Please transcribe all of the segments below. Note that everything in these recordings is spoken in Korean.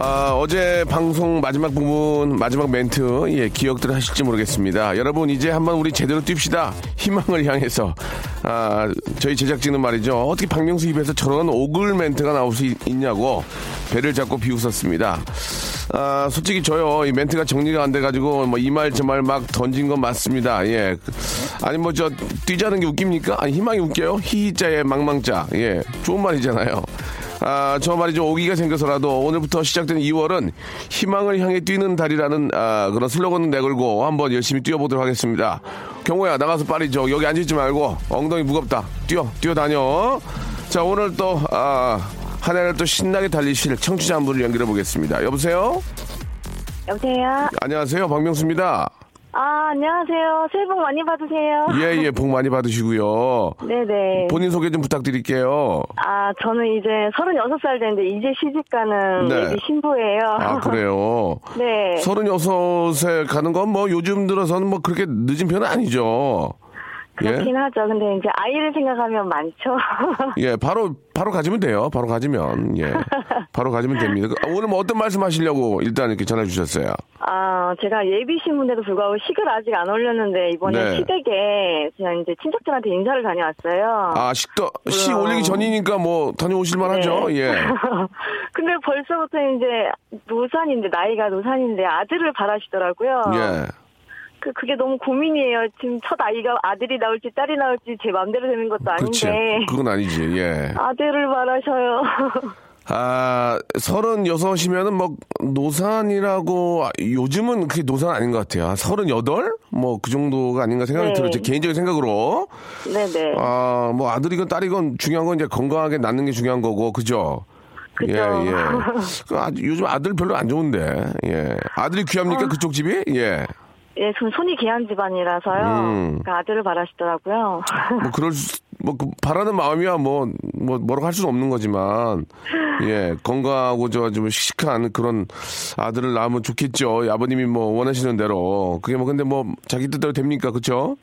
아, 어제 방송 마지막 부분, 마지막 멘트, 예, 기억들 하실지 모르겠습니다. 여러분, 이제 한번 우리 제대로 뜁시다. 희망을 향해서. 아, 저희 제작진은 말이죠. 어떻게 박명수 입에서 저런 오글 멘트가 나올 수 있, 있냐고 배를 잡고 비웃었습니다. 아, 솔직히 저요, 이 멘트가 정리가 안 돼가지고, 뭐, 이 말, 저 말 막 던진 건 맞습니다. 예. 아니, 뭐, 저, 뛰자는 게 웃깁니까? 아니, 희망이 웃겨요? 히히자의 망망자. 예. 좋은 말이잖아요. 아, 저 말이죠. 오기가 생겨서라도 오늘부터 시작된 2월은 희망을 향해 뛰는 달이라는 아, 그런 슬로건을 내걸고 한번 열심히 뛰어보도록 하겠습니다. 경호야, 나가서 빨리 저 여기 앉아있지 말고 엉덩이 무겁다. 뛰어, 뛰어다녀. 자, 오늘 또, 아, 한 해를 또 신나게 달리실 청취자 한 분을 연결해 보겠습니다. 여보세요? 여보세요? 안녕하세요. 박명수입니다. 아, 안녕하세요. 새해 복 많이 받으세요. 예, 예, 복 많이 받으시고요. 네네. 본인 소개 좀 부탁드릴게요. 아, 저는 이제 36살 됐는데 이제 시집가는 네. 신부예요. 아, 그래요? 네. 36에 가는 건 뭐 요즘 들어서는 뭐 그렇게 늦은 편은 아니죠. 그렇긴 하죠. 근데 이제 아이를 생각하면 많죠. 예, 바로, 바로 가지면 돼요. 바로 가지면. 예. 바로 가지면 됩니다. 그, 오늘 뭐 어떤 말씀 하시려고 일단 이렇게 전화 주셨어요. 아, 제가 예비 신부인데도 불구하고 식을 아직 안 올렸는데 이번에 네. 시댁에 그냥 이제 친척들한테 인사를 다녀왔어요. 아, 식도, 시. 올리기 전이니까 뭐 다녀오실만 하죠. 네. 예. 근데 벌써부터 이제 노산인데 나이가 노산인데 아들을 바라시더라고요. 예. 그 그게 너무 고민이에요. 지금 첫 아이가 아들이 나올지 딸이 나올지 제 마음대로 되는 것도 그렇지. 아닌데 그건 아니지. 예. 아들을 바라셔요. 아, 서른여섯이면은 뭐, 노산이라고, 아, 요즘은 그게 노산 아닌 것 같아요. 한 서른여덟? 뭐, 그 정도가 아닌가 생각이 네. 들어요. 제 개인적인 생각으로. 네네. 아, 뭐, 아들이건 딸이건 중요한 건 이제 건강하게 낳는 게 중요한 거고, 그죠? 그죠. 예, 예. 그 아, 요즘 아들 별로 안 좋은데, 예. 아들이 귀합니까? 어. 그쪽 집이? 예. 예, 전 손이 귀한 집안이라서요. 음. 그 아들을 바라시더라고요. 뭐, 그럴 수, 뭐, 그 바라는 마음이야, 뭐, 뭐, 뭐라고 할 수는 없는 거지만, 예, 건강하고 저, 좀 씩씩한 그런 아들을 낳으면 좋겠죠. 아버님이 뭐, 원하시는 대로. 그게 뭐, 근데 뭐, 자기 뜻대로 됩니까? 그쵸?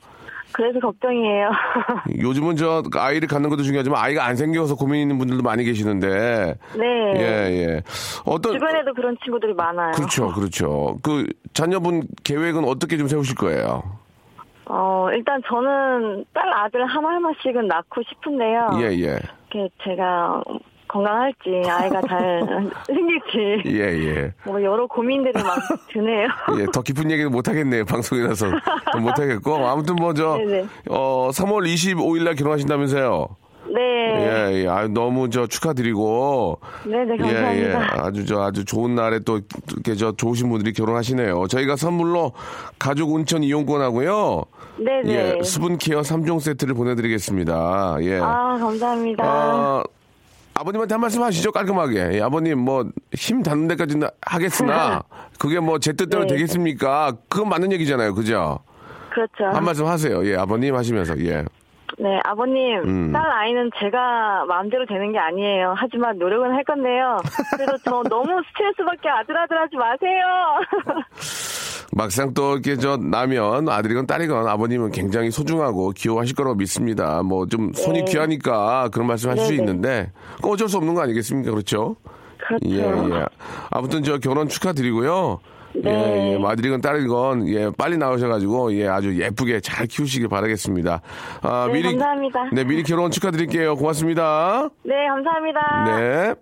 그래서 걱정이에요. 요즘은 저, 아이를 갖는 것도 중요하지만, 아이가 안 생겨서 고민 있는 분들도 많이 계시는데, 네. 예, 예. 어떤, 주변에도 그런 친구들이 많아요. 그렇죠, 그렇죠. 그, 자녀분 계획은 어떻게 좀 세우실 거예요? 어, 일단 저는 딸 아들 하나하나씩은 낳고 싶은데요. 예, 예. 제가 건강할지 아이가 잘 생길지 예, 예. 뭐 여러 고민들이 막 드네요. 예, 더 깊은 얘기는 못 하겠네요. 방송이라서 못 하겠고 아무튼 뭐저 네네. 어 3월 25일 날 결혼하신다면서요. 네. 예, 예. 아 너무 저 축하드리고 네네 예, 예. 감사합니다. 아주 저 아주 좋은 날에 또 이렇게 저 좋으신 분들이 결혼하시네요. 저희가 선물로 가족 온천 이용권하고요. 네 네. 예, 수분 케어 3종 세트를 보내 드리겠습니다. 예. 아 감사합니다. 아, 아버님한테 한 말씀 하시죠, 깔끔하게. 예, 아버님, 뭐, 힘 닿는 데까지는 하겠으나, 그게 뭐, 제 뜻대로 네. 되겠습니까? 그건 맞는 얘기잖아요, 그죠? 그렇죠. 한 말씀 하세요. 예, 아버님 하시면서, 예. 네 아버님 음. 딸 아이는 제가 마음대로 되는 게 아니에요. 하지만 노력은 할 건데요. 그래도 저 너무 스트레스 받게 아들아들 하지 마세요. 막상 또 이렇게 저, 나면, 아들이건 딸이건 아버님은 굉장히 소중하고 귀여워하실 거라고 믿습니다. 뭐, 좀 손이 네. 귀하니까 그런 말씀 하실 수 네네. 있는데, 그거 어쩔 수 없는 거 아니겠습니까? 그렇죠? 그렇죠. 예, 예. 아무튼 저 결혼 축하드리고요. 네. 예, 예, 마드리건 딸이건, 예, 빨리 나오셔가지고, 예, 아주 예쁘게 잘 키우시길 바라겠습니다. 아, 네, 감사합니다. 네, 미리 결혼 축하드릴게요. 고맙습니다. 네, 감사합니다. 네.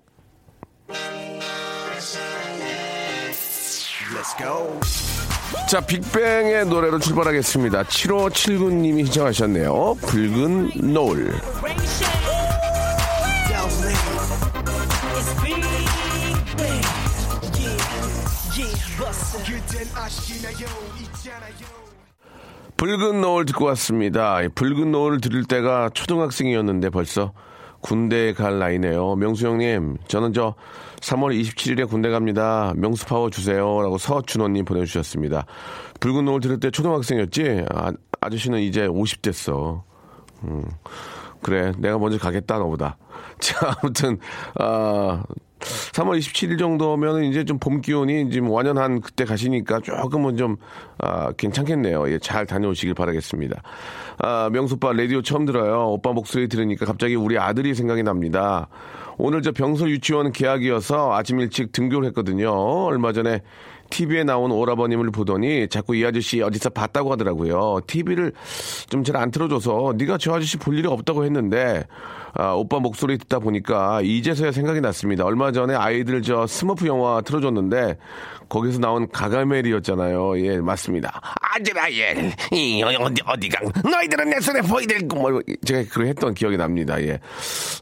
자, 빅뱅의 노래로 출발하겠습니다. 7579님이 신청하셨네요. 붉은 노을. 붉은 노을 듣고 왔습니다. 이 붉은 노을 들을 때가 초등학생이었는데 벌써 군대에 갈 나이네요. 명수 형님, 저는 저 3월 27일에 군대 갑니다. 명수 파워 주세요. 라고 서준호님 보내주셨습니다. 붉은 노을 들을 때 초등학생이었지? 아, 아저씨는 이제 50 됐어. 음, 그래, 내가 먼저 가겠다, 너보다. 자, 아무튼, 아, 3월 27일 정도면 이제 좀 봄 기온이 지금 완연한 그때 가시니까 조금은 좀, 아, 괜찮겠네요. 예, 잘 다녀오시길 바라겠습니다. 아, 명수빠 라디오 처음 들어요. 오빠 목소리 들으니까 갑자기 우리 아들이 생각이 납니다. 오늘 저 병설 유치원 개학이어서 아침 일찍 등교를 했거든요. 얼마 전에 TV에 나온 오라버님을 보더니 자꾸 이 아저씨 어디서 봤다고 하더라고요. TV를 좀 잘 안 틀어줘서 네가 저 아저씨 볼 일이 없다고 했는데 아, 오빠 목소리 듣다 보니까 이제서야 생각이 났습니다. 얼마 전에 아이들 저 스머프 영화 틀어줬는데 거기서 나온 가가멜이었잖아요. 예, 맞습니다. 아즈라 예, 이 어디 어디가 너희들은 내 손에 보이들 뭐 제가 그걸 했던 기억이 납니다. 예,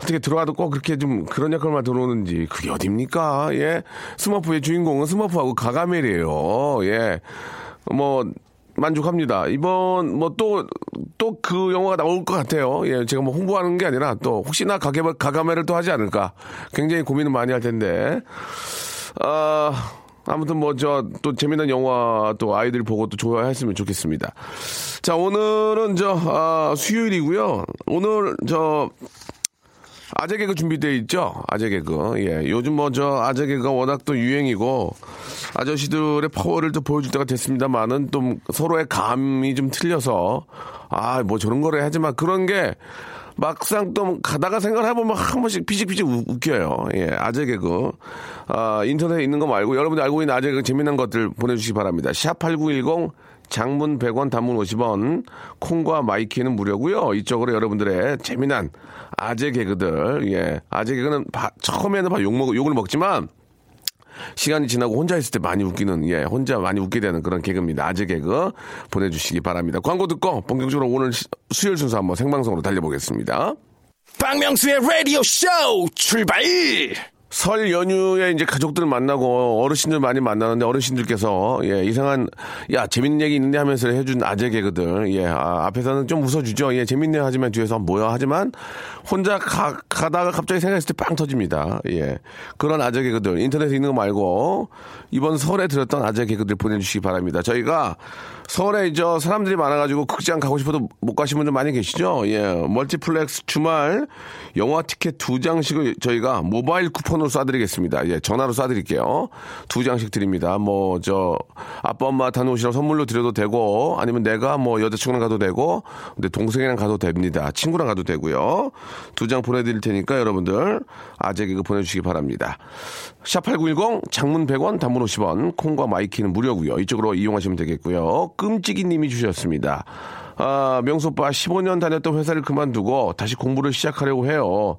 어떻게 들어와도 꼭 그렇게 좀 그런 역할만 들어오는지 그게 어딥니까? 예, 스머프의 주인공은 스머프하고 가가멜이에요. 예, 뭐 만족합니다. 이번 뭐 또 또 그 영화가 나올 것 같아요. 예, 제가 뭐 홍보하는 게 아니라 또 혹시나 가게 가가멜을 또 하지 않을까 굉장히 고민을 많이 할 텐데. 아 아무튼 뭐 저 또 재미난 영화 또 아이들 보고 또 좋아했으면 좋겠습니다. 자 오늘은 저 아, 수요일이고요. 오늘 저 아재 개그 준비되어 있죠? 아재 개그. 예. 요즘 뭐 저 아재 개그가 워낙 또 유행이고 아저씨들의 파워를 또 보여줄 때가 됐습니다만은 또 서로의 감이 좀 틀려서 아, 뭐 저런 거를 하지만 그런 게 막상 또 가다가 생각을 해보면 한 번씩 피식피식 우- 웃겨요. 예, 아재 개그. 아, 인터넷에 있는 거 말고 여러분들 알고 있는 아재 개그 재미난 것들 보내주시기 바랍니다. 샵8910 장문 100원, 단문 50원, 콩과 마이키는 무료고요. 이쪽으로 여러분들의 재미난 아재 개그들, 예, 아재 개그는 바- 처음에는 봐 욕먹 욕을 먹지만 시간이 지나고 혼자 있을 때 많이 웃기는, 예, 혼자 많이 웃게 되는 그런 개그입니다. 아재 개그 보내주시기 바랍니다. 광고 듣고 본격적으로 오늘 시- 수요일 순서 한번 생방송으로 달려보겠습니다. 박명수의 라디오 쇼 출발! 설 연휴에 이제 가족들 만나고 어르신들 많이 만나는데 어르신들께서 예 이상한 야 재밌는 얘기 있는데 하면서 해준 아재 개그들 예 아, 앞에서는 좀 웃어주죠. 예 재밌네 하지만 뒤에서 뭐야 하지만 혼자 가, 가다가 갑자기 생각했을 때 빵 터집니다. 예 그런 아재 개그들. 인터넷에 있는 거 말고 이번 설에 들었던 아재 개그들 보내주시기 바랍니다. 저희가 설에 저 사람들이 많아가지고 극장 가고 싶어도 못 가신 분들 많이 계시죠? 예 멀티플렉스 주말 영화 티켓 두 장씩을 저희가 모바일 쿠폰 으로 쏴드리겠습니다. 예, 전화로 쏴드릴게요. 두 장씩 드립니다. 뭐, 저, 아빠, 엄마 다녀오시라고 선물로 드려도 되고, 아니면 내가 뭐 여자친구랑 가도 되고, 근데 동생이랑 가도 됩니다. 친구랑 가도 되고요. 두 장 보내드릴 테니까 여러분들 아재 개그 보내주시기 바랍니다. 샵8910 장문 100원, 단문 50원, 콩과 마이키는 무료고요. 이쪽으로 이용하시면 되겠고요. 끔찍이 님이 주셨습니다. 아, 명소빠 15년 다녔던 회사를 그만두고 다시 공부를 시작하려고 해요.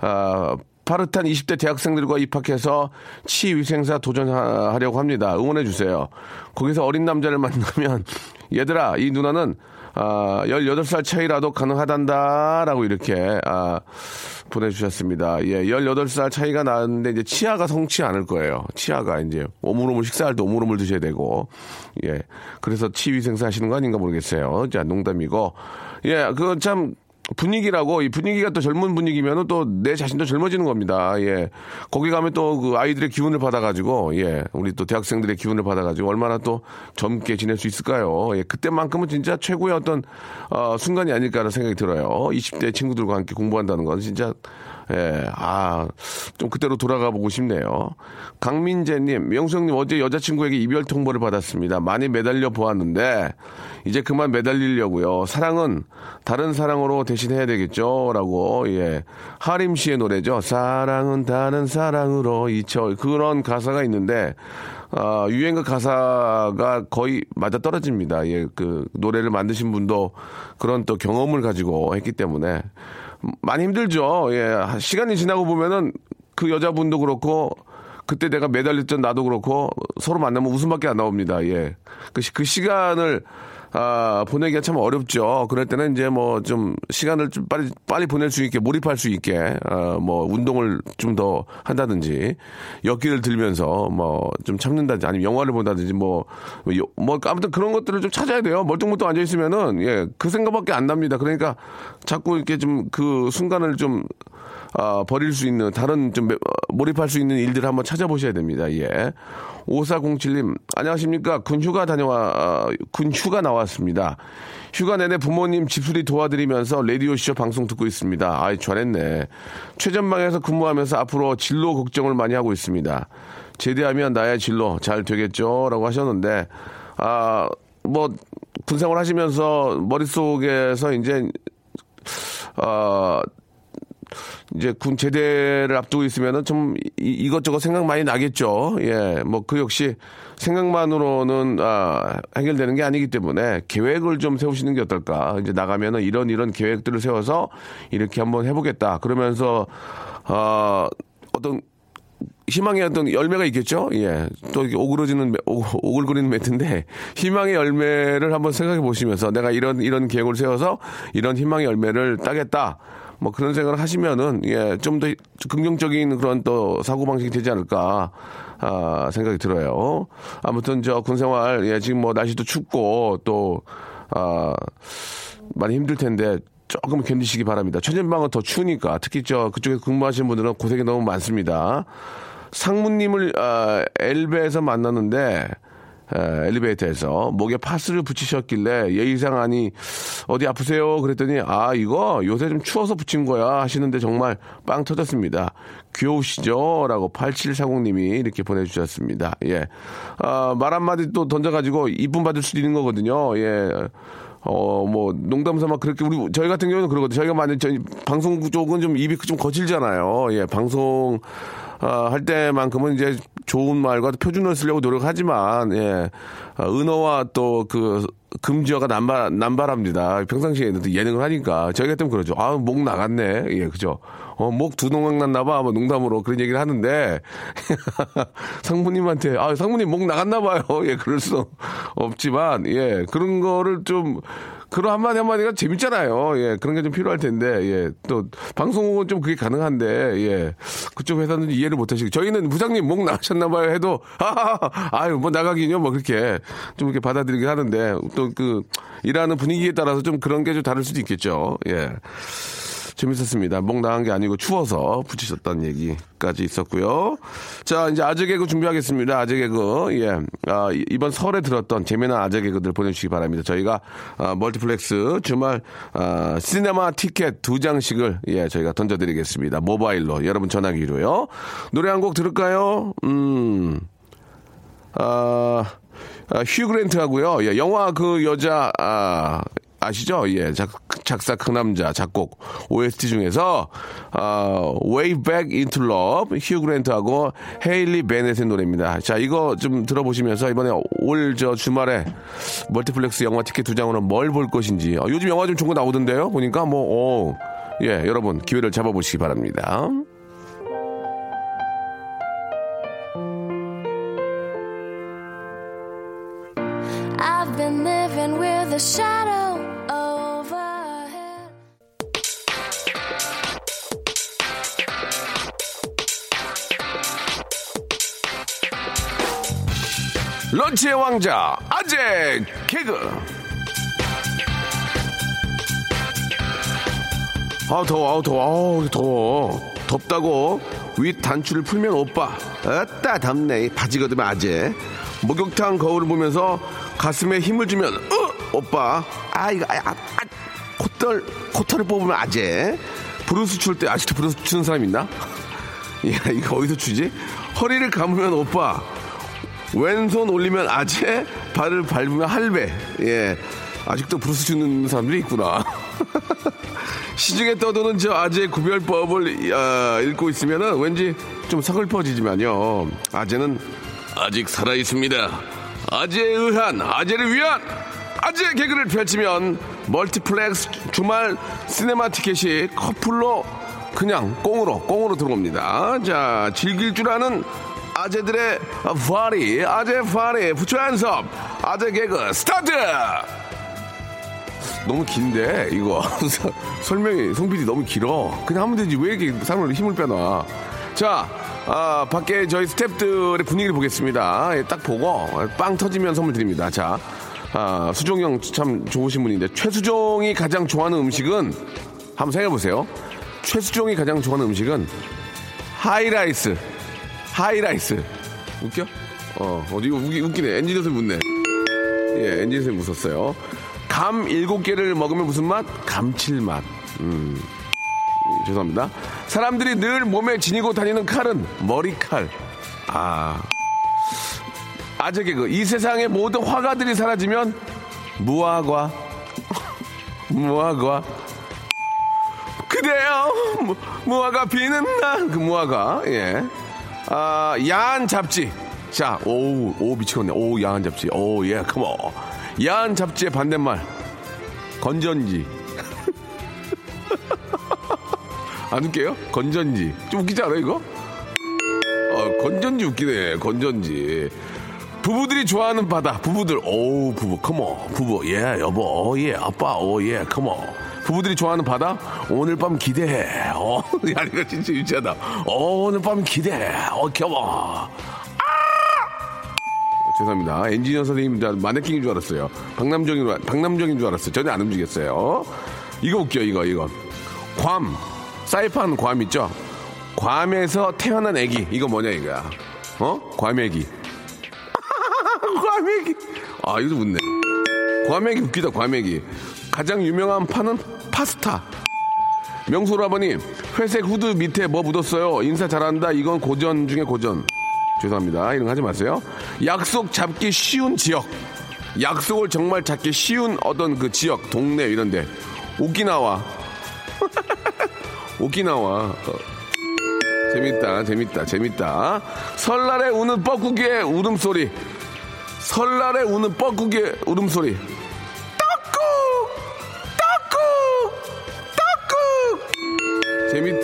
아, 파릇한 20대 대학생들과 입학해서 치위생사 도전하려고 합니다. 응원해 주세요. 거기서 어린 남자를 만나면 얘들아, 이 누나는 아, 18살 차이라도 가능하단다 라고 이렇게 아, 보내주셨습니다. 예, 18살 차이가 나는데 이제 치아가 성치 않을 거예요. 치아가 이제 오물오물 식사할 때 오물오물 드셔야 되고 예, 그래서 치위생사 하시는 거 아닌가 모르겠어요. 자, 농담이고 예, 그건 참 분위기라고 이 분위기가 또 젊은 분위기면은 또 내 자신도 젊어지는 겁니다. 예. 거기 가면 또 그 아이들의 기운을 받아가지고 예. 우리 또 대학생들의 기운을 받아가지고 얼마나 또 젊게 지낼 수 있을까요? 예. 그때만큼은 진짜 최고의 어떤 어, 순간이 아닐까라는 생각이 들어요. 20대 친구들과 함께 공부한다는 건 진짜 예, 아, 좀 그때로 돌아가 보고 싶네요. 강민재님, 명수형님 어제 여자친구에게 이별 통보를 받았습니다. 많이 매달려 보았는데, 이제 그만 매달리려고요. 사랑은 다른 사랑으로 대신해야 되겠죠? 라고, 예. 하림 씨의 노래죠. 사랑은 다른 사랑으로 잊혀. 그런 가사가 있는데, 아, 유행가 가사가 거의 맞아 떨어집니다. 예, 그 노래를 만드신 분도 그런 또 경험을 가지고 했기 때문에 많이 힘들죠. 예, 시간이 지나고 보면은 그 여자분도 그렇고 그때 내가 매달렸던 나도 그렇고 서로 만나면 웃음밖에 안 나옵니다. 예, 그, 시- 그 시간을 아, 보내기가 참 어렵죠. 그럴 때는 이제 뭐 좀 시간을 좀 빨리, 빨리 보낼 수 있게, 몰입할 수 있게, 아, 뭐 운동을 좀 더 한다든지, 역기를 들면서 뭐 좀 참는다든지, 아니면 영화를 본다든지, 뭐, 뭐, 요- 뭐 아무튼 그런 것들을 좀 찾아야 돼요. 멀뚱멀뚱 앉아있으면은, 예, 그 생각밖에 안 납니다. 그러니까 자꾸 이렇게 좀 그 순간을 좀 아, 버릴 수 있는 다른 좀 매- 어, 몰입할 수 있는 일들을 한번 찾아보셔야 됩니다. 예. 5407님, 안녕하십니까. 군 휴가 다녀와, 아, 군 휴가 나왔습니다. 휴가 내내 부모님 집수리 도와드리면서 라디오쇼 방송 듣고 있습니다. 아이, 잘했네. 최전방에서 근무하면서 앞으로 진로 걱정을 많이 하고 있습니다. 제대하면 나의 진로 잘 되겠죠? 라고 하셨는데, 아, 뭐, 군생활 하시면서 머릿속에서 이제, 어, 이제 군 제대를 앞두고 있으면은 좀 이- 이것저것 생각 많이 나겠죠. 예, 뭐 그 역시 생각만으로는 아, 해결되는 게 아니기 때문에 계획을 좀 세우시는 게 어떨까. 이제 나가면은 이런 이런 계획들을 세워서 이렇게 한번 해보겠다. 그러면서 어, 어떤 희망의 어떤 열매가 있겠죠? 예. 또 오그러지는, 오글거리는 멘트인데, 희망의 열매를 한번 생각해 보시면서 내가 이런, 이런 계획을 세워서 이런 희망의 열매를 따겠다. 뭐 그런 생각을 하시면은, 예, 좀 더 긍정적인 그런 또 사고 방식이 되지 않을까, 아, 생각이 들어요. 아무튼 저 군생활, 예, 지금 뭐 날씨도 춥고 또, 아, 많이 힘들 텐데 조금 견디시기 바랍니다. 최전방은 더 추우니까 특히 저 그쪽에 근무하시는 분들은 고생이 너무 많습니다. 상무님을 아, 엘베에서 만났는데 에, 엘리베이터에서 목에 파스를 붙이셨길래 예의상 아니 어디 아프세요? 그랬더니 아 이거 요새 좀 추워서 붙인 거야 하시는데 정말 빵 터졌습니다. 귀여우시죠?라고 8740님이 이렇게 보내주셨습니다. 예, 아, 말 한마디 또 던져가지고 이쁨 받을 수도 있는 거거든요. 예. 어, 뭐, 농담 삼아 그렇게, 우리, 저희 같은 경우는 그러거든요. 저희가 만약, 저희 방송 쪽은 좀 입이 좀 거칠잖아요. 예, 방송, 아, 할 때만큼은 이제 좋은 말과 표준을 쓰려고 노력하지만, 예, 아, 은어와 또 그, 금지어가 남발, 남발합니다. 평상시에는 또 예능을 하니까. 저희 같으면 그러죠. 아, 목 나갔네. 예, 그죠. 어, 목두 농각 났나봐. 뭐 농담으로 그런 얘기를 하는데, 상무님한테, 아, 상무님 목 나갔나봐요. 예, 그럴 수 없지만, 예, 그런 거를 좀, 그런 한마디 한마디가 재밌잖아요. 예, 그런 게 좀 필요할 텐데, 예, 또, 방송국은 좀 그게 가능한데, 예, 그쪽 회사는 이해를 못 하시고, 저희는 부장님 목 나가셨나봐요 해도, 아, 아유, 뭐 나가긴요, 뭐 그렇게 좀 이렇게 받아들이긴 하는데, 또 그, 일하는 분위기에 따라서 좀 그런 게 좀 다를 수도 있겠죠. 예. 재밌었습니다. 목 나간 게 아니고 추워서 붙이셨다는 얘기까지 있었고요. 자, 이제 아재 개그 준비하겠습니다. 아재 개그. 예. 아, 이- 이번 설에 들었던 재미난 아재 개그들 보내주시기 바랍니다. 저희가 아, 멀티플렉스 주말 아, 시네마 티켓 두 장씩을 예, 저희가 던져드리겠습니다. 모바일로 여러분 전화기로요. 노래 한 곡 들을까요? 음. 아, 아, 휴 그랜트 하고요. 예, 영화 그 여자, 아, 아시죠? 예, 작, 작사 그 남자, 작곡, OST 중에서, 아, Way Back Into Love, 휴 그랜트하고 헤일리 베넷의 노래입니다. 자, 이거 좀 들어보시면서 이번에 올 저 주말에 멀티플렉스 영화 티켓 두 장으로 뭘 볼 것인지. 아, 요즘 영화 좀 좋은 거 나오던데요? 보니까 뭐, 오, 예, 여러분 기회를 잡아보시기 바랍니다. 런치의 왕자, 아재 개그. 아 더워 아우 더워. 아우 더워. 덥다고 윗 단추를 풀면 오빠. 아따 덥네. 바지 걷으면 아재. 목욕탕 거울을 보면서 가슴에 힘을 주면 어 오빠. 아 이거 아, 아, 콧털 콧털을 뽑으면 아재. 브루스 출 때 아직도 브루스 추는 사람 있나? 야, 이거 어디서 추지? 허리를 감으면 오빠, 왼손 올리면 아재, 발을 밟으면 할배. 예. 아직도 브루스 추는 사람들이 있구나. 시중에 떠도는 저 아재의 구별법을 아, 읽고 있으면은 왠지 좀 서글퍼지지만요. 아재는 아직 살아 있습니다. 아재에 의한 아재를 위한 아재 개그를 펼치면 멀티플렉스 주말 시네마 티켓이 커플로 그냥 꽁으로 꽁으로 들어옵니다. 자 즐길 줄 아는 아재들의 파리 아재 파리 부처한섭 아재 개그 스타트. 너무 긴데 이거. 설명이 송PD 너무 길어. 그냥 하면 되지. 왜 이렇게 사람을 힘을 빼놔? 자 아, 밖에 저희 스탭들의 분위기를 보겠습니다. 예, 딱 보고 빵 터지면 선물 드립니다. 자 아, 수종이 형참 좋으신 분인데 최수종이 가장 좋아하는 음식은 한번 생각해보세요. 최수종이 가장 좋아하는 음식은 하이라이스 하이라이스 웃겨? 어 어디 웃기, 웃기네 엔지니어 선 웃네 예 엔지니어 선 웃었어요 감 일곱 개를 먹으면 무슨 맛? 감칠맛. 음, 죄송합니다. 사람들이 늘 몸에 지니고 다니는 칼은 머리칼. 아. 아재 개그. 이 세상의 모든 화가들이 사라지면 무화과. 무화과. 그대요. 무, 무화과 비는 나. 그 무화과. 예. 아, 야한 잡지. 자, 오우, 오, 미치겠네. 오, 야한 잡지. 오, 예, 컴온. 야한 잡지의 반대말 건전지 안 웃겨요? 건전지 좀 웃기지 않아요 이거? 어, 건전지 웃기네 건전지 부부들이 좋아하는 바다 부부들 오 부부 컴온 부부 예 여보 예 아빠 오 예 컴온 부부들이 좋아하는 바다 오늘 밤 기대해 어 야, 이거 진짜 유치하다 어, 오늘 밤 기대해 어 컴온 죄송합니다. 엔지니어 선생님 마네킹인 줄 알았어요. 박남정인 줄, 박남정인 줄 알았어요. 전혀 안 움직였어요. 이거 웃겨, 이거, 이거. 괌. 사이판 괌 있죠? 괌에서 태어난 애기. 이거 뭐냐, 이거야. 어? 괌애기. 괌애기. 아, 이거 웃네. 괌애기 웃기다, 괌애기. 가장 유명한 파는 파스타. 명수로 아버님, 회색 후드 밑에 뭐 묻었어요? 인사 잘한다. 이건 고전 중에 고전. 죄송합니다. 이런 거 하지 마세요. 약속 잡기 쉬운 지역. 약속을 정말 잡기 쉬운 어떤 그 지역, 동네 이런데. 오키나와. 오키나와. 어. 재밌다, 재밌다, 재밌다. 설날에 우는 뻐꾸기의 울음소리. 설날에 우는 뻐꾸기의 울음소리.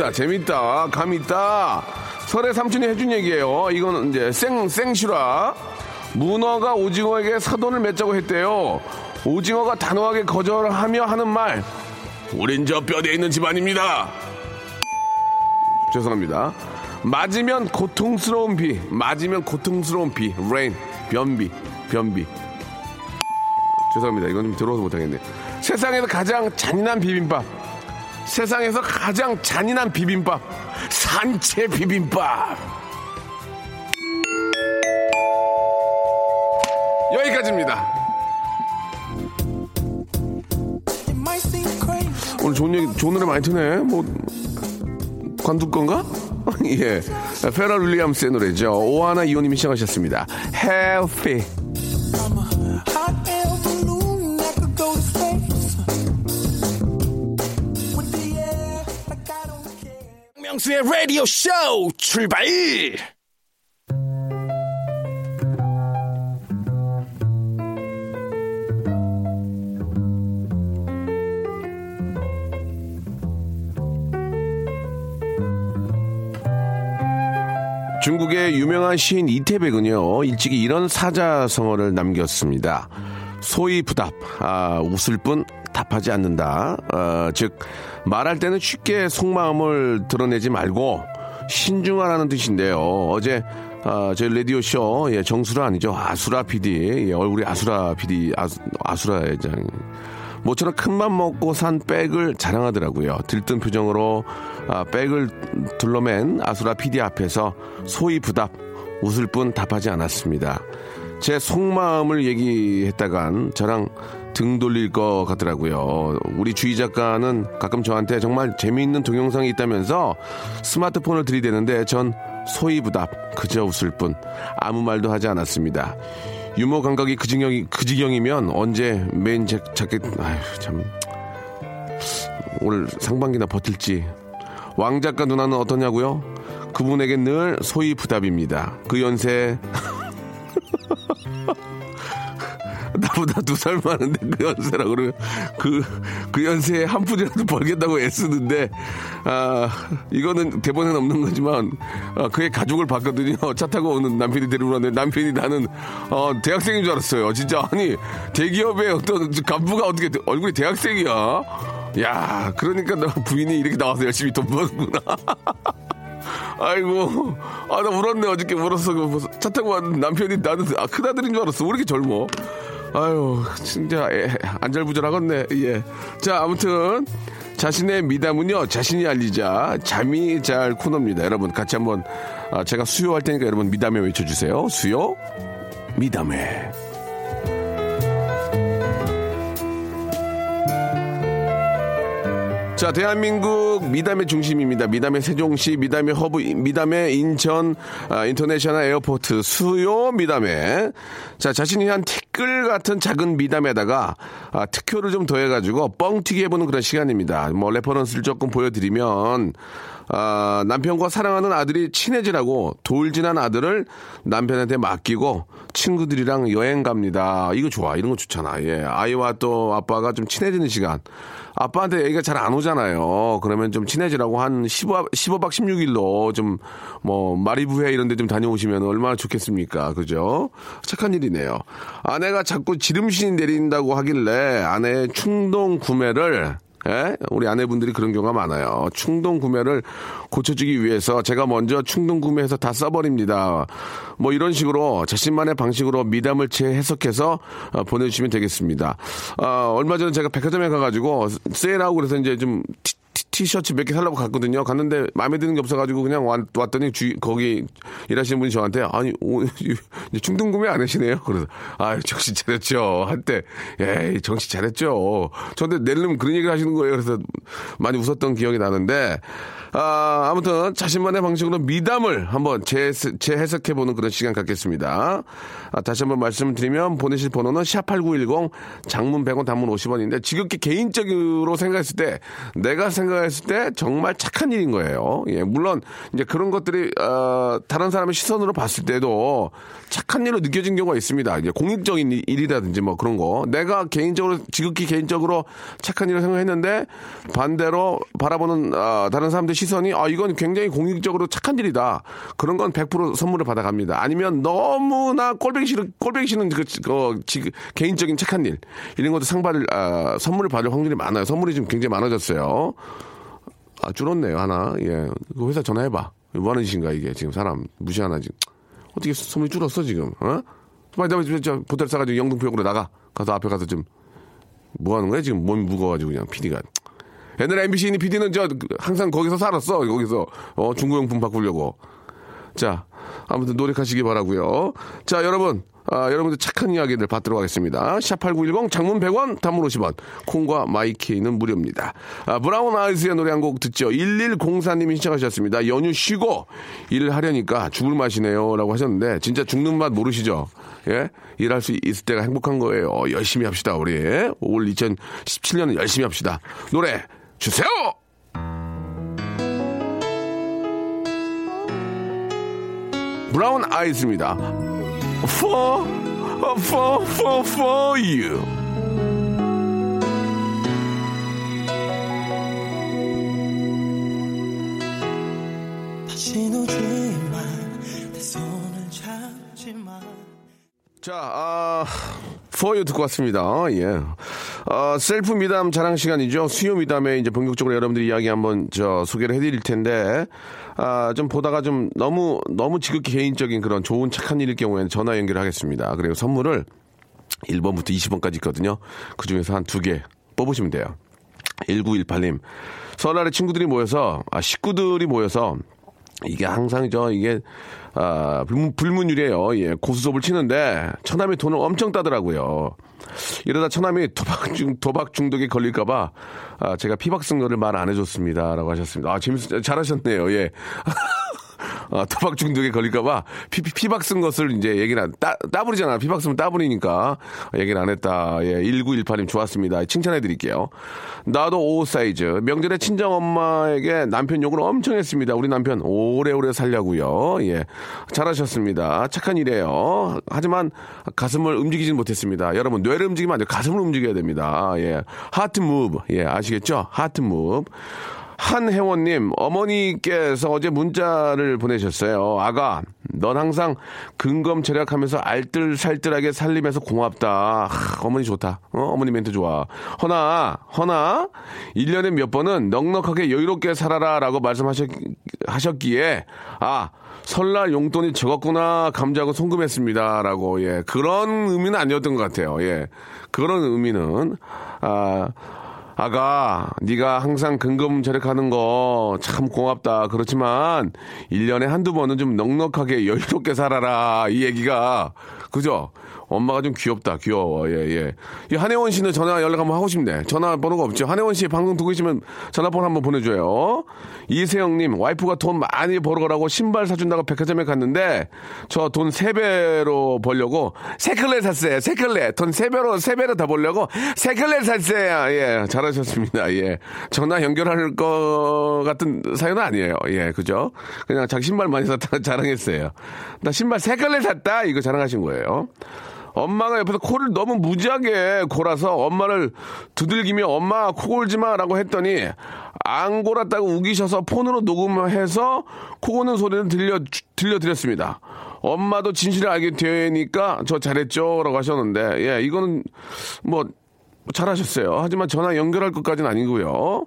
재밌다, 재밌다. 감 있다. 설에 삼촌이 해준 얘기예요. 이거는 이제 생, 생슈라. 문어가 오징어에게 사돈을 맺자고 했대요. 오징어가 단호하게 거절하며 하는 말. 우린 저 뼈대 있는 집안입니다. 죄송합니다. 맞으면 고통스러운 비. 맞으면 고통스러운 비. rain. 변비. 변비. 죄송합니다. 이건 좀 들어서 못하겠네. 세상에서 가장 잔인한 비빔밥. 세상에서 가장 잔인한 비빔밥. 산채 비빔밥. 여기까지입니다. 오늘 좋은 얘기, 좋은 노래 많이 트네. 뭐, 관둘 건가? 예. 페럴 윌리엄스의 노래죠. 오하나 이호님이 시작하셨습니다. Healthy. 명수의 라디오 쇼 출발! 중국의 유명한 시인 이태백은요, 일찍이 이런 사자성어를 남겼습니다. 소위 부답, 아, 웃을 뿐 답하지 않는다. 어, 즉, 말할 때는 쉽게 속마음을 드러내지 말고 신중하라는 뜻인데요. 어제, 아, 저희 라디오 쇼, 예, 정수라 아니죠. 아수라 PD, 예, 얼굴이 아수라 PD, 아수, 아수라 회장. 모처럼 큰 맘 먹고 산 백을 자랑하더라고요. 들뜬 표정으로 아, 백을 둘러맨 아수라 PD 앞에서 소위 부답, 웃을 뿐 답하지 않았습니다. 제 속마음을 얘기했다간 저랑 등 돌릴 것 같더라고요. 우리 주희 작가는 가끔 저한테 정말 재미있는 동영상이 있다면서 스마트폰을 들이대는데 전 소이부답 그저 웃을 뿐 아무 말도 하지 않았습니다. 유머 감각이 그 지경이 그 지경이면 언제 메인 재, 자켓 아휴 참 오늘 상반기나 버틸지 왕 작가 누나는 어떠냐고요? 그분에겐 늘 소이 부답입니다. 그 연세 나보다 두 살 많은데 그 연세라 그러면 그, 그 연세에 한 푼이라도 벌겠다고 애쓰는데, 아, 이거는 대본에는 없는 거지만, 아, 그의 가족을 봤거든요. 차 타고 오는 남편이 데리고 왔는데 남편이 나는, 어, 대학생인 줄 알았어요. 진짜. 아니, 대기업의 어떤 간부가 어떻게 얼굴이 대학생이야. 야, 그러니까 너 부인이 이렇게 나와서 열심히 돈 버는구나. 아이고, 아, 나 울었네. 어저께 울었어. 차 타고 왔는 남편이 나는, 아, 큰아들인 줄 알았어. 왜 이렇게 젊어? 아유, 진짜, 애, 안절부절하겠네. 예. 자, 아무튼, 자신의 미담은요, 자신이 알리자, 잠이 잘 코너입니다. 여러분, 같이 한번, 아, 제가 수요할 테니까 여러분 미담에 외쳐주세요. 수요, 미담에. 자, 대한민국 미담의 중심입니다. 미담의 세종시, 미담의 허브, 미담의 인천 아, International Airport 수요 미담에 자 자신이 한 티끌 같은 작은 미담에다가 아, 특효를 좀 더해가지고 뻥튀기 해보는 그런 시간입니다. 뭐 reference를 조금 보여드리면 아, 남편과 사랑하는 아들이 친해지라고 돌진한 아들을 남편한테 맡기고 친구들이랑 여행 갑니다. 이거 좋아. 이런 거 좋잖아. 예. 아이와 또 아빠가 좀 친해지는 시간. 아빠한테 얘기가 잘 안 오잖아 요. 그러면 좀 친해지라고 한 15, 15박 16일로 좀 뭐 마리부해 이런 데 좀 다녀오시면 얼마나 좋겠습니까. 그죠? 착한 일이네요. 아내가 자꾸 지름신 내린다고 하길래 아내의 충동 구매를 예? 우리 아내분들이 그런 경우가 많아요. 충동 구매를 고쳐주기 위해서 제가 먼저 충동 구매해서 다 써버립니다. 뭐 이런 식으로 자신만의 방식으로 미담을 재해석해서 어, 보내주시면 되겠습니다. 어, 얼마 전에 제가 백화점에 가가지고 세일하고 그래서 이제 좀 티셔츠 몇 개 살라고 갔거든요. 갔는데 마음에 드는 게 없어가지고 그냥 왔, 왔더니 주, 거기 일하시는 분이 저한테 아니 오, 충동 구매 안 하시네요. 그래서 아 정신 차렸죠. 한때 예 정신 차렸죠. 저한테 내려면 그런 얘기를 하시는 거예요. 그래서 많이 웃었던 기억이 나는데 아, 아무튼 자신만의 방식으로 미담을 한번 재, 재해석해 보는 그런 시간 갖겠습니다. 아, 다시 한번 말씀드리면 보내실 번호는 샵8910 장문 100원 단문 50원인데 지극히 개인적으로 생각했을 때 내가 생각 했을 때 정말 착한 일인 거예요. 예, 물론 이제 그런 것들이 어, 다른 사람의 시선으로 봤을 때도 착한 일로 느껴진 경우가 있습니다. 이제 공익적인 일- 일이라든지 뭐 그런 거 내가 개인적으로 지극히 개인적으로 착한 일을 생각했는데 반대로 바라보는 아, 다른 사람들 시선이 아 이건 굉장히 공익적으로 착한 일이다. 그런 건 100% 선물을 받아갑니다. 아니면 너무나 꼴보기 싫은 꼴보기 싫은 그, 그 지- 개인적인 착한 일 이런 것도 상 받을 아, 선물을 받을 확률이 많아요. 선물이 지금 굉장히 많아졌어요. 아 줄었네요 하나. 예, 그 회사 전화해봐. 뭐 하는 짓인가 이게 지금 사람 무시하나 지금. 어떻게 선물이 줄었어 지금? 어? 빨리 저, 저 보따리 싸가지고 영등포역으로 나가. 가서 앞에 가서 좀 뭐 하는 거야 지금 몸이 무거워가지고 그냥 PD가. 옛날에 MBC인 PD는 저 항상 거기서 살았어. 거기서 어 중고용품 바꾸려고. 자 아무튼 노력하시기 바라고요. 자 여러분. 아, 여러분들 착한 이야기들 받도록 하겠습니다. 샵8910 장문 100원 단문 50원 콩과 마이케이는 무료입니다. 아, 브라운 아이즈의 노래 한 곡 듣죠. 1104님이 시작하셨습니다. 연휴 쉬고 일을 하려니까 죽을 맛이네요 라고 하셨는데 진짜 죽는 맛 모르시죠? 예? 일할 수 있을 때가 행복한 거예요. 열심히 합시다 우리. 올 2017년은 열심히 합시다. 노래 주세요! 브라운 아이즈입니다. For, for, for, for you. 다시 오지 마 내 손을 잡지 마 자, 아, you 듣고 왔습니다. 예. 어, 셀프 미담 자랑 시간이죠. 수요 미담에 이제 본격적으로 여러분들이 이야기 한번 저 소개를 해드릴 텐데, 아, 좀 보다가 좀 너무, 너무 지극히 개인적인 그런 좋은 착한 일일 경우에는 전화 연결하겠습니다. 그리고 선물을 1번부터 20번까지 있거든요. 그 중에서 한 두 개 뽑으시면 돼요. 1918님. 설날에 친구들이 모여서, 아, 식구들이 모여서 이게 항상 저 이게 아 불문, 불문율이에요. 예, 고수톱을 치는데 처남이 돈을 엄청 따더라고요. 이러다 처남이 도박 중 도박 중독에 걸릴까봐 아, 제가 피박 쓴 거를 말 안 해줬습니다라고 하셨습니다. 아 재밌 잘하셨네요. 예. 아, 도박 중독에 걸릴까봐 피박 쓴 것을 이제 얘기를 안, 따, 따블이잖아. 피박 쓰면 따블이니까 얘기를 안 했다. 예, 1918님 좋았습니다. 칭찬해 드릴게요. 나도 5 사이즈. 명절에 친정 엄마에게 남편 욕을 엄청 했습니다. 우리 남편 오래오래 살려고요. 예. 잘하셨습니다. 착한 일이에요. 하지만 가슴을 움직이진 못했습니다. 여러분, 뇌를 움직이면 안 돼요. 가슴을 움직여야 됩니다. 예. heart move. 예, 아시겠죠? heart move. 한혜원님, 어머니께서 어제 문자를 보내셨어요. 아가, 넌 항상 근검 절약하면서 알뜰살뜰하게 살림해서 고맙다. 하, 어머니 좋다. 어, 어머니 멘트 좋아. 허나, 허나, 1년에 몇 번은 넉넉하게 여유롭게 살아라 라고 말씀하셨기에, 아, 설날 용돈이 적었구나 감자고 송금했습니다 라고 예 그런 의미는 아니었던 것 같아요 예 그런 의미는 아 아가, 네가 항상 근금 절약하는 거 참 고맙다. 그렇지만 1년에 한두 번은 좀 넉넉하게 여유롭게 살아라. 이 얘기가 그죠? 엄마가 좀 귀엽다. 귀여워. 예, 예. 이 한혜원 씨는 전화 연락 한번 하고 싶네. 전화번호가 없죠. 한혜원 씨 방송 듣고 계시면 전화번호 한번 보내줘요. 이세영님, 와이프가 돈 많이 벌어가라고 신발 사준다고 백화점에 갔는데 저 돈 세배로 벌려고 세 클레 샀어요. 세 클레. 돈 세배로 세배로더 벌려고 세 클레 샀어요. 예, 잘하셨습니다. 예. 전화 연결할 것 같은 사연은 아니에요. 예, 그죠? 그냥 자기 신발 많이 샀다가 자랑했어요. 나 신발 세 클레 샀다. 이거 자랑하신 거예요. 엄마가 옆에서 코를 너무 무지하게 골아서 엄마를 두들기며 엄마 코 골지 마라고 했더니 안 골았다고 우기셔서 폰으로 녹음해서 코 고는 소리를 들려 들려드렸습니다. 엄마도 진실을 알게 되니까 저 잘했죠라고 하셨는데 예 이거는 뭐 잘하셨어요. 하지만 전화 연결할 것까지는 아니고요.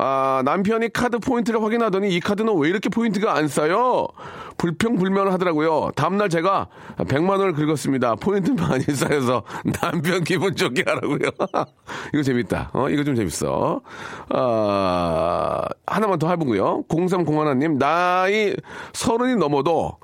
아, 남편이 카드 포인트를 확인하더니 이 카드는 왜 이렇게 포인트가 안 쌓여? 불평불만을 하더라고요. 다음날 제가 100만 원을 긁었습니다. 포인트 많이 쌓여서 남편 기분 좋게 하라고요. 이거 재밌다. 어, 이거 좀 재밌어. 아, 하나만 더 해보고요. 0301님, 나이 서른이 넘어도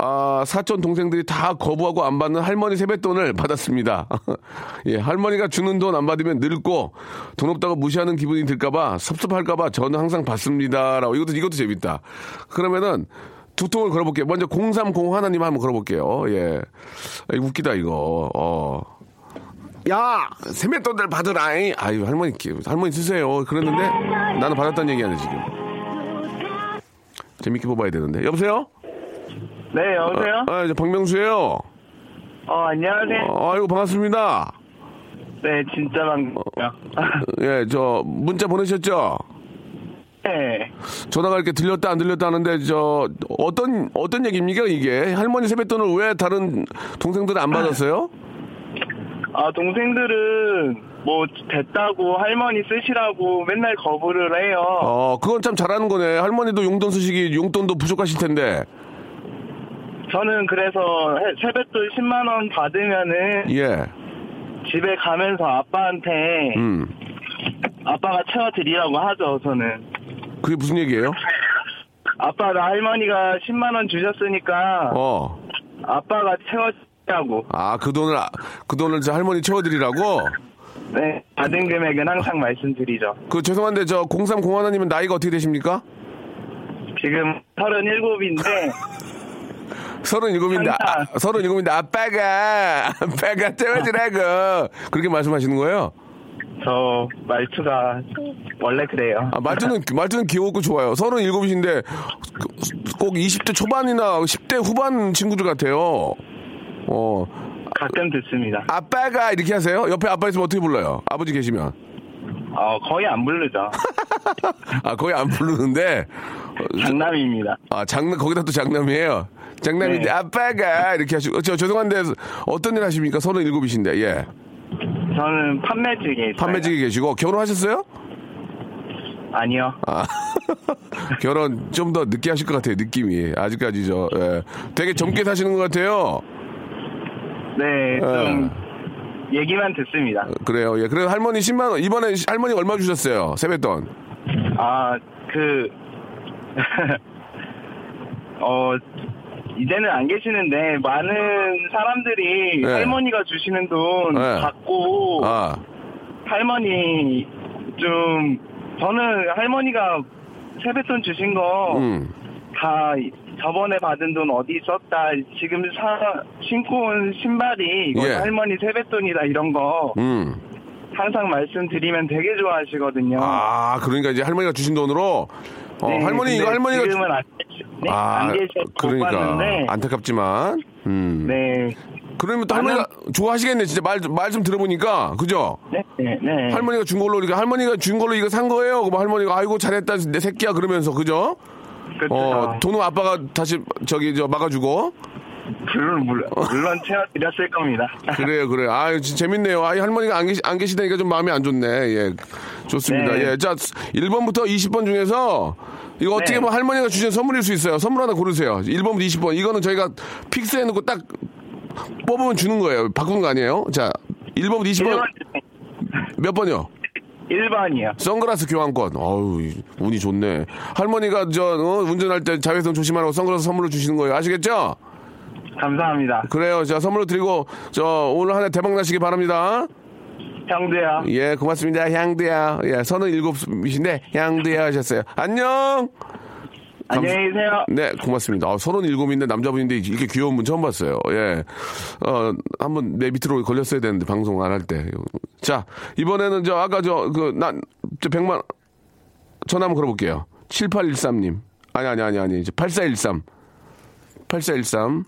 아, 사촌 동생들이 다 거부하고 안 받는 할머니 세뱃돈을 받았습니다. 예, 할머니가 주는 돈 안 받으면 늙고 돈 없다고 무시하는 기분이 들까봐 섭섭할까봐 저는 항상 받습니다 라고 이것도 이것도 재밌다. 그러면은 두 통을 걸어볼게요. 먼저 0301 하나님 한번 걸어볼게요. 예, 아, 이거 웃기다 이거. 어. 야 세뱃돈들 받으라잉. 아유 할머니 할머니 쓰세요. 그랬는데 나는 받았다는 얘기 아니야 지금. 재밌게 뽑아야 되는데. 여보세요? 네, 여보세요? 아, 이제 박명수예요. 어, 안녕하세요. 어, 아이고 반갑습니다. 네, 진짜 반갑습니다. 예, 저 문자 보내셨죠? 네. 전화가 이렇게 들렸다 안 들렸다 하는데 저 어떤 어떤 얘기입니까 이게 할머니 세뱃돈을 왜 다른 동생들은 안 받았어요? 아, 동생들은 뭐 됐다고 할머니 쓰시라고 맨날 거부를 해요. 어, 그건 참 잘하는 거네. 할머니도 용돈 쓰시기 용돈도 부족하실 텐데. 저는 그래서 해- 세뱃돈 10만 원 받으면은 예. 집에 가면서 아빠한테 음. 아빠가 채워드리라고 하죠, 저는. 그게 무슨 얘기예요? 아빠가 할머니가 10만 원 주셨으니까 어. 아빠가 채워주라고. 아, 그 돈을 아- 그 돈을 저 할머니 채워 드리라고? 네, 받은 금액은 항상 말씀드리죠. 그 죄송한데 저 0301님은 나이가 어떻게 되십니까? 지금 37인데 서른일곱인데, 아, 서른일곱인데, 아빠가, 아빠가 태워주라고. 그렇게 말씀하시는 거예요? 저 말투가 원래 그래요. 아, 말투는, 말투는 귀엽고 좋아요. 서른 일곱이신데, 꼭 20대 초반이나 10대 후반 친구들 같아요. 어, 가끔 듣습니다. 아빠가 이렇게 하세요? 옆에 아빠 있으면 어떻게 불러요? 아버지 계시면. 어, 거의 안 부르죠. 아, 거의 안 부르는데, 장남입니다. 아, 장남, 거기다 또 장남이에요. 장남인데, 네. 아빠가 이렇게 하시고, 저, 죄송한데, 어떤 일 하십니까? 서른 일곱이신데, 예. 저는 판매직에 있어요. 판매직에 계시고, 결혼하셨어요? 아니요. 아, 결혼 좀 더 늦게 하실 것 같아요, 느낌이. 아직까지 저, 예. 되게 젊게 사시는 것 같아요. 네, 좀 예. 얘기만 듣습니다. 그래요, 예. 그래서 할머니 10만 원, 이번에 할머니 얼마 주셨어요? 세뱃돈. 아, 그 어, 이제는 안 계시는데, 많은 사람들이 네. 할머니가 주시는 돈 네. 받고, 아, 할머니 좀, 저는 할머니가 세뱃돈 주신 거, 음. 다 저번에 받은 돈 어디 썼다. 지금 사, 신고 온 신발이 이거 예. 할머니 세뱃돈이다 이런 거 음. 항상 말씀드리면 되게 좋아하시거든요. 아, 그러니까 이제 할머니가 주신 돈으로 어, 네, 할머니 이거 할머니가 주- 지금은 안, 네, 아, 안 계셔서 못 그러니까 봤는데 안타깝지만 음. 네. 그러면 또 할머니가 좋아하시겠네. 진짜 말 말 좀 들어보니까 그죠? 네, 네, 네. 할머니가 준 걸로 이렇게 할머니가 준 걸로 이거 산 거예요. 그럼 할머니가 아이고 잘했다 내 새끼야 그러면서 그죠? 그렇죠. 어 돈은 아빠가 다시 저기 저 막아주고 물론 물론, 물론 채워드렸을 겁니다. 그래요 그래. 아유 진짜 재밌네요. 아 할머니가 안 계시 안 계시다니까 좀 마음이 안 좋네. 예 좋습니다. 네. 예 자 1번부터 20번 중에서 이거 어떻게 네. 보면 할머니가 주신 선물일 수 있어요. 선물 하나 고르세요. 1번부터 20번. 이거는 저희가 픽스해 놓고 딱 뽑으면 주는 거예요. 바꾸는 거 아니에요? 자 1번부터 20번 1번, 몇 번이요? 1번이요. 선글라스 교환권. 어우, 운이 좋네. 할머니가 저 어, 운전할 때 자외선 조심하라고 선글라스 선물로 주시는 거예요. 아시겠죠? 감사합니다. 그래요. 자, 선물로 드리고 저 오늘 한 해 대박 나시기 바랍니다. 형도요. 예, 고맙습니다. 향두야. 예, 서른 일곱이신데 향두야 하셨어요. 안녕. 안녕히 계세요. 네, 고맙습니다. 아, 서른 일곱인데 남자분인데 이렇게 귀여운 분 처음 봤어요. 예. 어, 한번 내 밑으로 걸렸어야 되는데 방송 안 할 때. 자, 이번에는 저 아까 저그난저 100만 전화 한번 걸어볼게요. 7813님. 아니 아니 아니 아니. 이제 8413. 8413.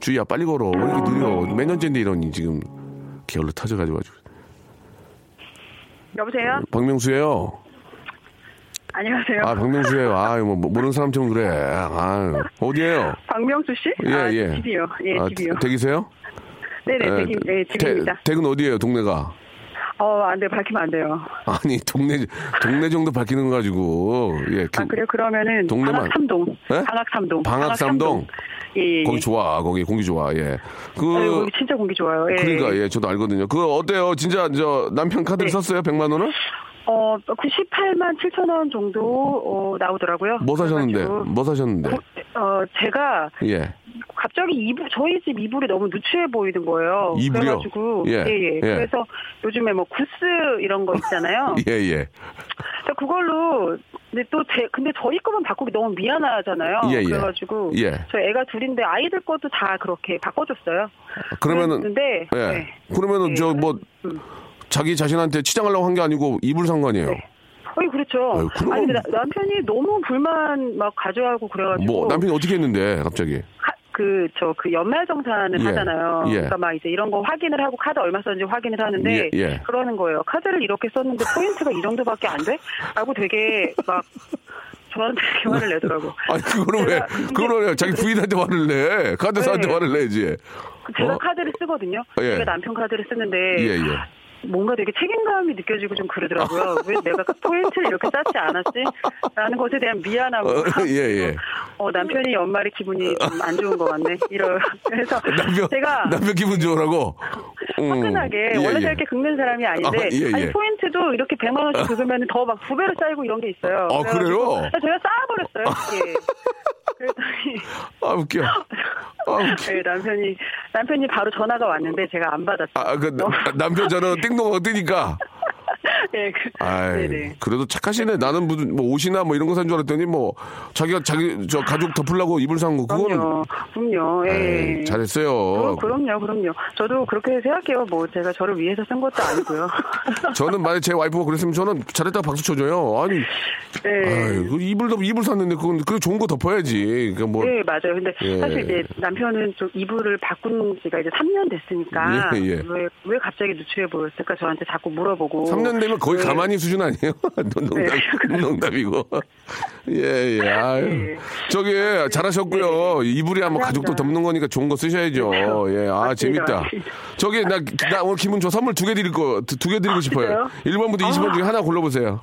주희야 빨리 걸어. 왜 이렇게 느려? 몇 년째인데 이러니 지금 게을러 터져가지고 아주. 여보세요? 박명수예요. 안녕하세요. 아 박명수예요. 아 뭐, 뭐 모르는 사람처럼 그래. 아 어디에요? 박명수 씨? 예 아, 예. 집이요. 예, 아, 집이요. 댁이세요? 네네, 예, 댁, 네, 집입니다. 댁- 댁은 어디예요? 동네가? 어, 안 돼, 밝히면 안 돼요. 아니 동네 동네 정도 밝히는 거 가지고 예. 그- 아, 그래요? 그러면은 동네만- 방학 3동. 예? 방학 3동. 방학 삼동? 예, 예. 거기 좋아. 거기 공기 좋아. 예. 그 아유, 거기 진짜 공기 좋아요. 예. 그러니까 예, 저도 알거든요. 그 어때요? 진짜 저 남편 카드를 네. 썼어요? 100만 원을? 어, 98만 7천 원 정도 어, 나오더라고요. 뭐 사셨는데? 그래가지고 뭐 사셨는데? 어, 제가 예. 갑자기 이불 저희 집 이불이 너무 누추해 보이는 거예요. 이불이요? 그래가지고 예, 예, 예. 예. 그래서 요즘에 뭐 구스 이런 거 있잖아요. 예, 예. 그래서 그걸로 근데 또 제 근데 저희 거만 바꾸기 너무 미안하잖아요. 예, 예. 그래가지고 예. 저 애가 둘인데 아이들 것도 다 그렇게 바꿔줬어요. 그러면은 근데 예. 그러면은 예. 저뭐 음. 자기 자신한테 치장하려고 한 게 아니고 이불 산 거 아니에요? 어이 그렇죠. 아유, 그럼- 아니 근데 나- 남편이 너무 불만 막 가져가고 그래가지고 뭐 남편이 어떻게 했는데 갑자기? 그 저 그 연말 정산을 예, 하잖아요. 예. 그러니까 막 이제 이런 거 확인을 하고 카드 얼마 썼는지 확인을 하는데 예, 예. 그러는 거예요. 카드를 이렇게 썼는데 포인트가 이 정도밖에 안 돼? 라고 되게 막 저한테 이렇게 화를 내더라고. 아니 그거는 왜 제가 근데- 그거는 왜 자기 부인한테 화를 내? 카드사한테 네. 화를 내지. 제가 어? 카드를 쓰거든요. 예. 제가 남편 카드를 쓰는데 예, 예. 뭔가 되게 책임감이 느껴지고 좀 그러더라고요. 왜 내가 그 포인트를 이렇게 쌓지 않았지? 라는 것에 대한 미안함. 어, 예, 예. 어, 남편이 연말에 기분이 좀 안 좋은 것 같네. 이러 그래서 남편 제가 남편 기분 좋으라고. 음. 화끈하게 예, 원래 예. 저렇게 긁는 사람이 아닌데 아, 예, 예. 아니 포인트도 이렇게 100만 원씩 긁으면 더 막 두 배로 쌓이고 이런 게 있어요. 아, 그래요? 제가 쌓아버렸어요. 예. 그랬더니 아 웃겨. 아 웃겨. 네, 남편이 남편이 바로 전화가 왔는데 제가 안 받았어요. 아, 그 너무- 남편 저는 띵동가 뜨니까. 예, 그, 아이, 네네. 그래도 착하시네. 나는 무슨 뭐 옷이나 뭐 이런 거 산 줄 알았더니 뭐 자기가 자기 저 가족 덮으려고 이불 산 거 그거는 그럼요, 그럼요. 예. 에이, 잘했어요. 그럼, 그럼요, 그럼요. 저도 그렇게 생각해요. 뭐 제가 저를 위해서 쓴 것도 아니고요. 저는 만약 제 와이프가 그랬으면 저는 잘했다 박수 쳐줘요. 아니, 네. 아이, 그 이불 덮 이불 샀는데 그건 그 좋은 거 덮어야지. 그러니까 뭐 네, 맞아요. 근데 예. 사실 이제 남편은 좀 이불을 바꾼 지가 이제 3년 됐으니까 예, 예. 왜, 왜 갑자기 누추해 보였을까 저한테 자꾸 물어보고 3년 되면 거의 왜- 가만히 수준 아니에요? 농담, 네. 농담이고. 예, 예. 아유. 네. 저기, 잘하셨고요. 이불이 아마 가족도 덮는 거니까 좋은 거 쓰셔야죠. 예, 아, 재밌다. 저기, 나, 나 오늘 기분 좋아. 선물 두 개 드릴 거, 두 개 드리고 싶어요. 진짜요? 1번부터 20번 중에 하나 골라보세요.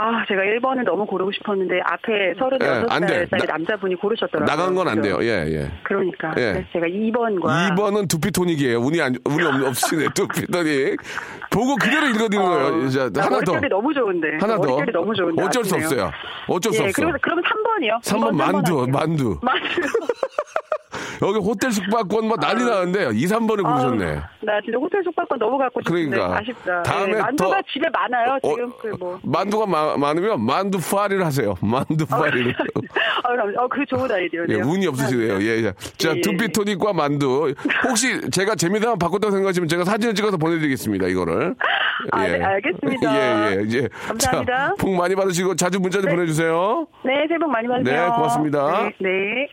아, 제가 1번을 너무 고르고 싶었는데 앞에 36살 안 돼. 짜리 나- 남자분이 고르셨더라고요. 나간 건 안? 돼요. 예, 예. 그러니까 예. 제가 2번과 2번은 두피 토닉이에요. 운이 안, 운이 없, 없으시네. 두피 토닉. 보고 그대로 읽어드리는 거예요. 자, 나 하나 더. 머릿결이 너무 좋은데. 하나 더. 머릿결이 너무 좋은데. 어쩔 수. 없어요. 어쩔 수 예, 없어. 그러면, 그러면 3번이요. 3번 만두, 만두. 만두. 여기 호텔 숙박권 뭐 난리 나는데 2, 3번을 고르셨네. 아, 나 진짜 호텔 숙박권 너무 갖고 싶은데 그러니까. 아쉽다. 다음에 예, 만두가 더- 집에 많아요. 어, 지금 그 뭐. 만두가 마- 많으면 만두 파리를 하세요. 만두 파리를. 아, 그럼, 어, 그 좋은 예, 아이디어네요. 운이 없으시네요. 예, 예. 자, 예, 예. 두피토닉과 만두. 혹시 제가 재미삼아 바꿨다고 생각하시면 제가 사진을 찍어서 보내드리겠습니다, 이거를. 아, 네, 알겠습니다. 예, 예, 이제. 감사합니다. 자, 복 많이 받으시고 자주 문자 좀 보내주세요. 네, 새해 복 많이 받으세요. 네, 고맙습니다. 네. 네.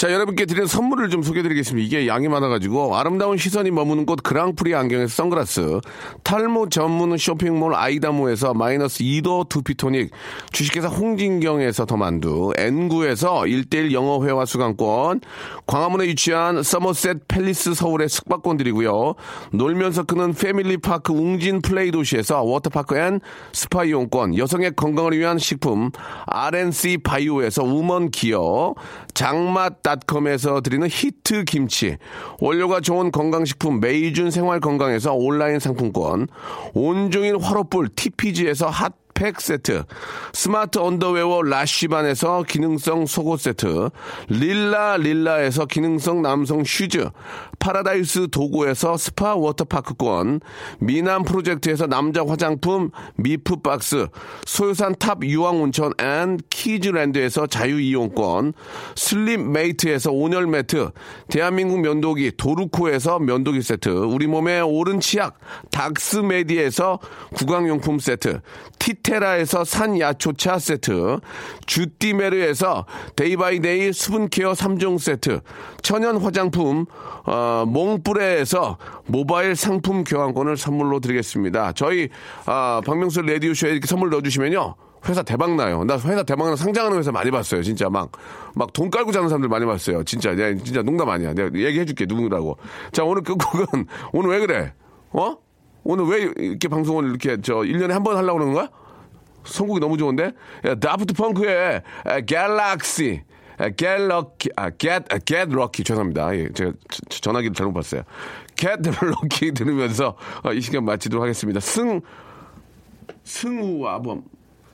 자, 여러분께 드리는 선물을 좀 소개해드리겠습니다. 이게 양이 많아가지고 아름다운 시선이 머무는 곳 그랑프리 안경에서 선글라스, 탈모 전문 쇼핑몰 아이다모에서 마이너스 2도 두피토닉, 주식회사 홍진경에서 더만두, N구에서 1대1 영어 회화 수강권, 광화문에 위치한 서머셋 팰리스 서울의 숙박권 드리고요. 놀면서 크는 패밀리파크 웅진 플레이 도시에서 워터파크 and 스파 이용권, 여성의 건강을 위한 식품 RNC 바이오에서 우먼 기어, 장맛 닷컴에서 드리는 히트 김치, 원료가 좋은 건강식품 메이준 생활 건강에서 온라인 상품권, 온종일 화로불 TPG에서 핫 팩 세트, 스마트 언더웨어 라쉬반에서 기능성 속옷 세트, 릴라 릴라에서 기능성 남성 슈즈, 파라다이스 도구에서 스파 워터파크권, 미남 프로젝트에서 남자 화장품 미프 박스, 소요산 탑 유황 온천 앤 키즈랜드에서 자유 이용권, 슬립 메이트에서 온열 매트, 대한민국 면도기 도루코에서 면도기 세트, 우리 몸의 오른 치약 닥스메디에서 구강용품 세트, 티테 라에서 산야초차 세트, 주띠메르에서 데이바이데이 수분케어 3종 세트, 천연 화장품 어, 몽뿌레에서 모바일 상품 교환권을 선물로 드리겠습니다. 저희 아, 박명수 라디오쇼에 이렇게 선물 넣어주시면요. 회사 대박 나요. 나 회사 대박 나 상장하는 회사 많이 봤어요. 진짜 막 막 돈 깔고 자는 사람들 많이 봤어요. 진짜 내가 진짜 농담 아니야. 내가 얘기해 줄게 누구라고. 자 오늘 끝곡은 오늘 왜 그래? 어? 오늘 왜 이렇게 방송을 이렇게 저 1년에 한 번 하려고 그러는 거야? 선곡이 너무 좋은데? 야, 다프트 펑크의 갤럭시. 갤럭키, 아, get, 아, get lucky. 죄송합니다. 예, 제가 저- 전화기를 잘못 봤어요. get lucky 들으면서 어, 이 시간 마치도록 하겠습니다. 승, 승우 아범.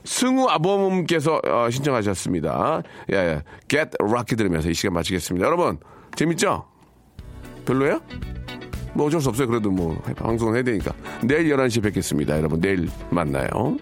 승우 아범님께서 어, 신청하셨습니다. 예, 예. get lucky 들으면서 이 시간 마치겠습니다. 여러분, 재밌죠? 별로예요? 뭐 어쩔 수 없어요. 그래도 뭐 방송을 해야 되니까. 내일 11시에 뵙겠습니다. 여러분, 내일 만나요.